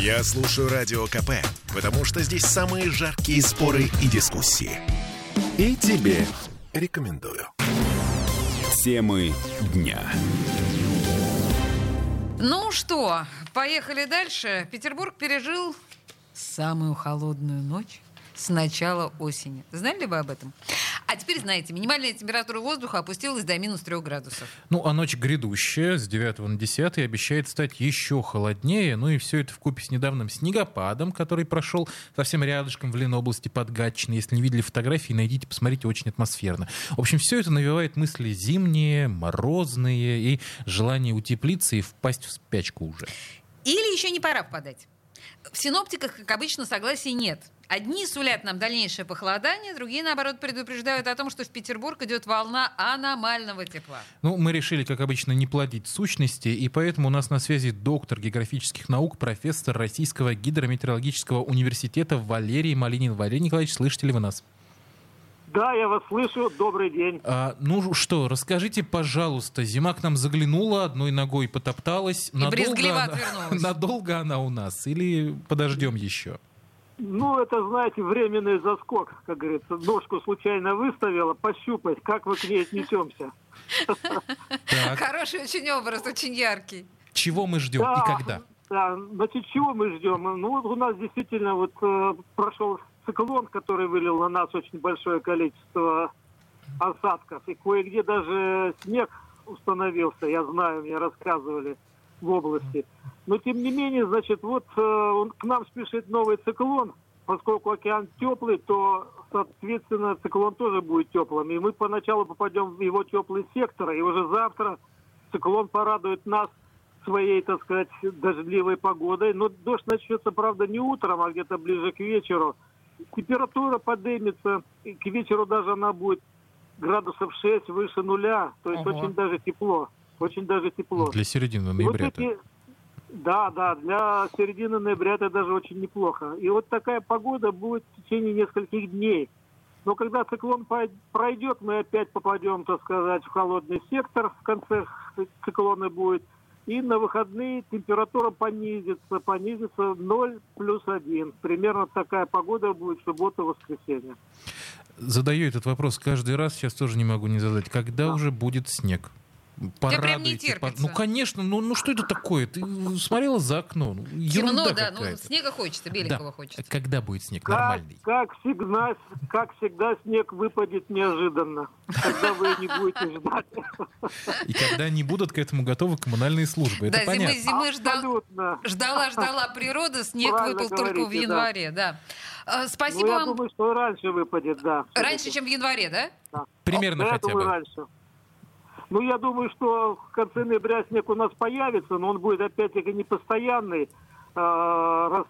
Я слушаю Радио КП, потому что здесь самые жаркие споры и дискуссии. И тебе рекомендую. Темы дня. Ну что, поехали дальше. Петербург пережил самую холодную ночь с начала осени. Знали ли вы об этом? А теперь знаете, минимальная температура воздуха опустилась до минус 3 градусов. Ну, а ночь грядущая с 9 на 10 обещает стать еще холоднее. Ну и все это в купе с недавним снегопадом, который прошел совсем рядышком в Ленобласти под Гатчиной. Если не видели фотографии, найдите, посмотрите, очень атмосферно. В общем, все это навевает мысли зимние, морозные и желание утеплиться и впасть в спячку уже. Или еще не пора впадать. В синоптиках, как обычно, согласия нет. Одни сулят нам дальнейшее похолодание, другие, наоборот, предупреждают о том, что в Петербург идет волна аномального тепла. Ну, мы решили, как обычно, не плодить сущности, и поэтому у нас на связи доктор географических наук, профессор Российского гидрометеорологического университета Валерий Малинин. Валерий Николаевич, слышите ли вы нас? Да, я вас слышу. Добрый день. А, ну что, расскажите, пожалуйста, зима к нам заглянула, одной ногой потопталась. И брезгливо она, отвернулась. надолго она у нас или подождем еще? Ну, это, знаете, временный заскок, как говорится. Ножку случайно выставила, пощупать, как мы к ней отнесемся. Хороший очень образ, очень яркий. чего мы ждем и когда? Да, значит, чего мы ждем? Ну, вот у нас действительно вот э, прошел циклон, который вылил на нас очень большое количество осадков. И кое-где даже снег установился, я знаю, мне рассказывали в области. Но, тем не менее, значит, вот э, он, к нам спешит новый циклон. Поскольку океан теплый, то, соответственно, циклон тоже будет теплым. И мы поначалу попадем в его теплый сектор, и уже завтра циклон порадует нас своей, так сказать, дождливой погодой. Но дождь начнется, правда, не утром, а где-то ближе к вечеру. Температура поднимется, и к вечеру даже она будет градусов 6 выше нуля. То есть Ого. очень даже тепло. Очень даже тепло. Для середины И вот ноября. эти- Да, да, для середины ноября это даже очень неплохо. И вот такая погода будет в течение нескольких дней. Но когда циклон пройдет, мы опять попадем, так сказать, в холодный сектор в конце циклона будет. И на выходные температура понизится, понизится 0 плюс 1. Примерно такая погода будет в субботу-воскресенье. Задаю этот вопрос каждый раз, сейчас тоже не могу не задать. Когда уже будет снег? Прям не Порадуйте, по- терпится. Ну, конечно, ну, ну что это такое? Ты смотрела за окно? Ну, Темно, ерунда да, ну снега хочется, беленького Да. хочется. Когда будет снег Как, нормальный? как всегда, как всегда, снег выпадет неожиданно, когда вы не будете ждать. И когда не будут к этому готовы коммунальные службы. Это да, зимы, понятно. зимы ждал, Абсолютно. ждала, ждала природа, снег Правильно выпал только в говорите, да. январе, да. А, Ну, Спасибо я вам. думаю, что раньше выпадет, да. Раньше, чем в январе, да? Да. Примерно Я хотя бы. раньше. Ну, я думаю, что в конце ноября снег у нас появится, но он будет опять-таки непостоянный. Раз